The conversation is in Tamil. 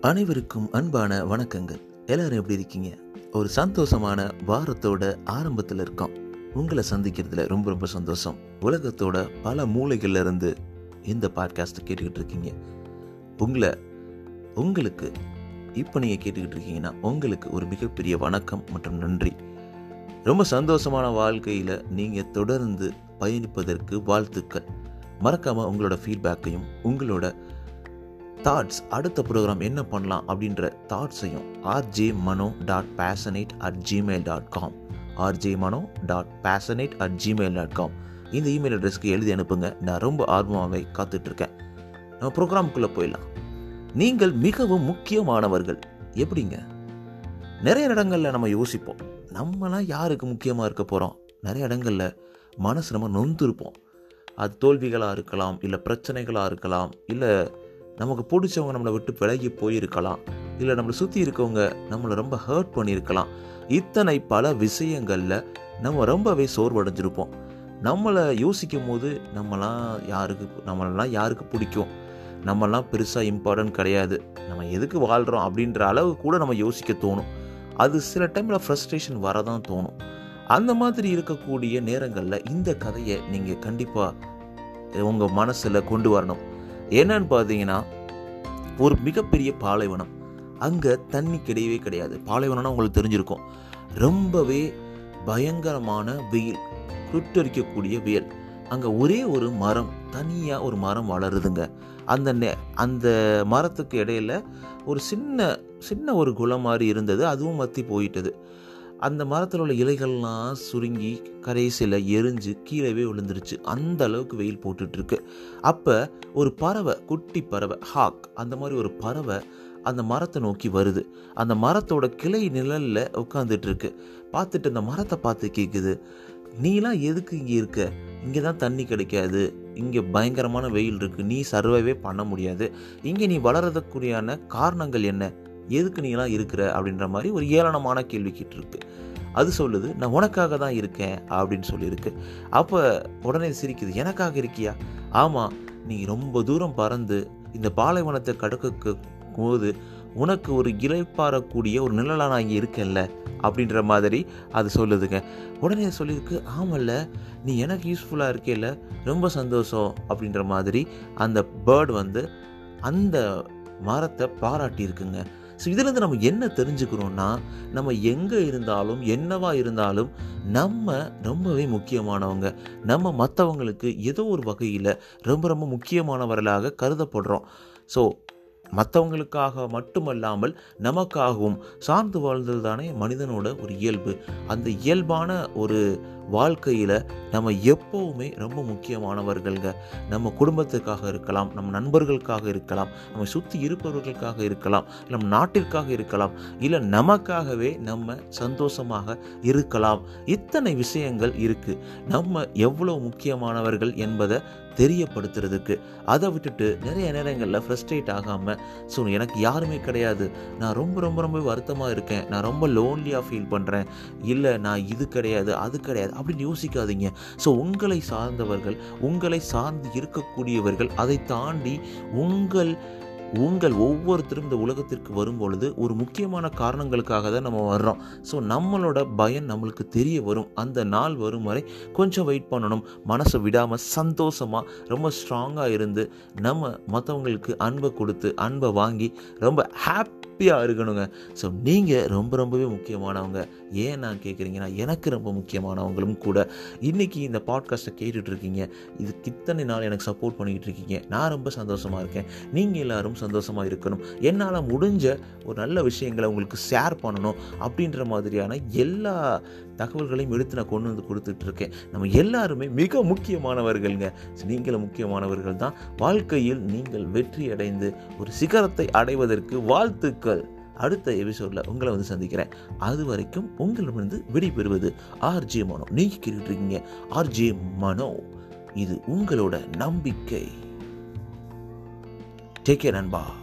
அனைவருக்கும் அன்பான வணக்கங்கள். எல்லாரும் எப்படி இருக்கீங்க? ஒரு சந்தோஷமான வாரத்தோட ஆரம்பத்தில் இருக்கோம். உங்களை சந்திக்கிறதுல ரொம்ப ரொம்ப சந்தோஷம். உலகத்தோட பல மூளைகள்ல இருந்து இந்த பாட்காஸ்ட் கேட்டுக்கிட்டு இருக்கீங்க. உங்களை உங்களுக்கு இப்போ நீங்கள் கேட்டுக்கிட்டு இருக்கீங்கன்னா உங்களுக்கு ஒரு மிகப்பெரிய வணக்கம் மற்றும் நன்றி. ரொம்ப சந்தோஷமான வாழ்க்கையில் நீங்கள் தொடர்ந்து பயணிப்பதற்கு வாழ்த்துக்கள். மறக்காமல் உங்களோட ஃபீட்பேக்கையும் உங்களோட தாட்ஸ் அடுத்த ப்ரோக்ராம் என்ன பண்ணலாம் அப்படின்ற தாட்ஸையும் RJ Mano dot passionate at Gmail dot com RJ Mano dot passionate at Gmail dot com இந்த இமெயில் அட்ரஸ்க்கு எழுதி அனுப்புங்க. நான் ரொம்ப ஆர்வமாகவே காத்துட்ருக்கேன். நம்ம ப்ரோக்ராமுக்குள்ளே போயிடலாம். நீங்கள் மிகவும் முக்கியமானவர்கள். எப்படிங்க? நிறைய இடங்களில் நம்ம யோசிப்போம். நம்மளாம் யாருக்கு முக்கியமாக இருக்க போகிறோம் நிறைய இடங்களில் மனசு நம்ம நொந்துருப்போம். அது தோல்விகளாக இருக்கலாம் இல்லை பிரச்சனைகளாக இருக்கலாம் இல்லை நமக்கு பிடிச்சவங்க நம்மளை விட்டு விலகி போயிருக்கலாம். இல்லை நம்மளை சுற்றி இருக்கவங்க நம்மளை ரொம்ப ஹர்ட் பண்ணியிருக்கலாம். இத்தனை பல விஷயங்களில் நம்ம ரொம்பவே சோர்வடைஞ்சிருப்போம். நம்மளை யோசிக்கும் போது நம்மலாம் யாருக்கு நம்மளெல்லாம் யாருக்கு பிடிக்கும்? நம்மலாம் பெருசாக இம்பார்ட்டன்ட் கிடையாது. நம்ம எதுக்கு வாழ்கிறோம் அப்படின்ற அளவு கூட நம்ம யோசிக்க தோணும். அது சில டைமில் ஃப்ரஸ்ட்ரேஷன் வரதான் தோணும். அந்த மாதிரி இருக்கக்கூடிய நேரங்களில் இந்த கதையை நீங்கள் கண்டிப்பாக உங்கள் மனசில் கொண்டு வரணும். என்னன்னு பார்த்தீங்கன்னா ஒரு மிகப்பெரிய பாலைவனம். அங்கே தண்ணி கிடையவே கிடையாது. பாலைவனம்னா உங்களுக்கு தெரிஞ்சிருக்கும். ரொம்பவே பயங்கரமான வெயில் சுட்டரிக்கக்கூடிய வெயில். அங்கே ஒரே ஒரு மரம் தனியாக ஒரு மரம் வளருதுங்க. அந்த நெ அந்த மரத்துக்கு இடையில ஒரு சின்ன சின்ன ஒரு குளம் மாதிரி இருந்தது. அதுவும் மத்தி போயிட்டது. அந்த மரத்தில் உள்ள இலைகள்லாம் சுருங்கி கரைசியில் எரிஞ்சு கீழவே விழுந்துருச்சு. அந்த அளவுக்கு வெயில் போட்டுட்ருக்கு. அப்போ ஒரு பறவை குட்டி பறவை ஹாக் அந்த மாதிரி ஒரு பறவை அந்த மரத்தை நோக்கி வருது. அந்த மரத்தோட கிளை நிழலில் உட்காந்துட்டு இருக்கு பார்த்துட்டு அந்த மரத்தை பார்த்து கேட்குது நீலாம் எதுக்கு இங்கே இருக்க? இங்கே தான் தண்ணி கிடைக்காது. இங்கே பயங்கரமான வெயில் இருக்குது நீ சர்வைவே பண்ண முடியாது. இங்கே நீ வளர்றதுக்குரியான காரணங்கள் என்ன? எதுக்கு நீலாம் இருக்கிற அப்படின்ற மாதிரி ஒரு ஏளனமான கேள்வி கேட்டிருக்கு. அது சொல்லுது நான் உனக்காக தான் இருக்கேன் அப்படின்னு சொல்லியிருக்கு. அப்போ உடனே சிரிக்குது எனக்காக இருக்கியா? ஆமாம் நீ ரொம்ப தூரம் பறந்து இந்த பாலைவனத்தை கடக்க போது உனக்கு ஒரு இலைப்பாறக்கூடிய ஒரு நிழலாக நான் இங்கே இருக்கேன்ல அப்படின்ற மாதிரி அது சொல்லுதுங்க. உடனே சொல்லியிருக்கு ஆமல்ல நீ எனக்கு யூஸ்ஃபுல்லாக இருக்கேல்ல ரொம்ப சந்தோஷம் அப்படின்ற மாதிரி அந்த பேர்டு வந்து அந்த மரத்தை பாராட்டியிருக்குங்க. ஸோ இதுலேருந்து நம்ம என்ன தெரிஞ்சுக்கிறோம்னா நம்ம எங்கே இருந்தாலும் என்னவா இருந்தாலும் நம்ம ரொம்பவே முக்கியமானவங்க. நம்ம மற்றவங்களுக்கு ஏதோ ஒரு வகையில் ரொம்ப ரொம்ப முக்கியமானவர்களாக கருதப்படுறோம். ஸோ மற்றவங்களுக்காக மட்டுமல்லாமல் நமக்காகவும் சார்ந்து வாழ்ந்தது தானே மனிதனோட ஒரு இயல்பு. அந்த இயல்பான ஒரு வாழ்க்கையில் நம்ம எப்போவுமே ரொம்ப முக்கியமானவர்கள்ங்க. நம்ம குடும்பத்துக்காக இருக்கலாம் நம்ம நண்பர்களுக்காக இருக்கலாம் நம்ம சுற்றி இருப்பவர்களுக்காக இருக்கலாம் நம் நாட்டிற்காக இருக்கலாம் இல்லை நமக்காகவே நம்ம சந்தோஷமாக இருக்கலாம். இத்தனை விஷயங்கள் இருக்குது நம்ம எவ்வளோ முக்கியமானவர்கள் என்பதை தெரியப்படுத்துறதுக்கு. அதை விட்டுட்டு நிறைய நேரங்களில் ஃப்ரஸ்ட்ரேட் ஆகாமல் ஸோ எனக்கு யாருமே கிடையாது. நான் ரொம்ப ரொம்ப ரொம்ப வருத்தமாக இருக்கேன். நான் ரொம்ப லோன்லியாக ஃபீல் பண்ணுறேன் இல்லை நான் இது கிடையாது அது கிடையாது. அப்படின்னு யோசிக்காதீங்க. ஸோ உங்களை சார்ந்தவர்கள் உங்களை சார்ந்து இருக்கக்கூடியவர்கள் அதை தாண்டி உங்கள் உங்கள் ஒவ்வொருத்தரும் இந்த உலகத்திற்கு வரும் பொழுது ஒரு முக்கியமான காரணங்களுக்காக தான் நம்ம வர்றோம். ஸோ நம்மளோட பயம் நம்மளுக்கு தெரிய வரும். அந்த நாள் வரும் வரை கொஞ்சம் வெயிட் பண்ணணும். மனசை விடாமல் சந்தோஷமாக ரொம்ப ஸ்ட்ராங்காக இருந்து நம்ம மற்றவங்களுக்கு அன்பை கொடுத்து அன்பை வாங்கி ரொம்ப ஹாப்பியாக இருக்கணுங்க. ஸோ நீங்கள் ரொம்ப ரொம்பவே முக்கியமானவங்க. ஏன் நான் கேட்குறீங்கன்னா எனக்கு ரொம்ப முக்கியமானவங்களும் கூட. இன்றைக்கி இந்த பாட்காஸ்ட்டை கேட்டுட்ருக்கீங்க. இது இத்தனை நாள் எனக்கு சப்போர்ட் பண்ணிக்கிட்டு இருக்கீங்க நான் ரொம்ப சந்தோஷமாக இருக்கேன். நீங்கள் எல்லோரும் சந்தோஷமாக இருக்கணும். என்னால் முடிஞ்ச ஒரு நல்ல விஷயங்களை உங்களுக்கு ஷேர் பண்ணணும் அப்படின்ற மாதிரியான எல்லா தகவல்களையும் எடுத்து நான் கொண்டு வந்து கொடுத்துட்ருக்கேன். நம்ம எல்லாருமே மிக முக்கியமானவர்கள்ங்க. நீங்களும் முக்கியமானவர்கள் தான் வாழ்க்கையில் நீங்கள் வெற்றி அடைந்து ஒரு சிகரத்தை அடைவதற்கு வாழ்த்துக்கள். அடுத்த எபிசோடில் உங்களை வந்து சந்திக்கிறேன். அது வரைக்கும் உங்களிடமிருந்து விடைபெறுவது ஆர்ஜே மனோ. நீங்கள் கேட்டுருக்கீங்க ஆர்ஜே மனோ. இது உங்களோட நம்பிக்கை. டேக் கேர் நண்பா.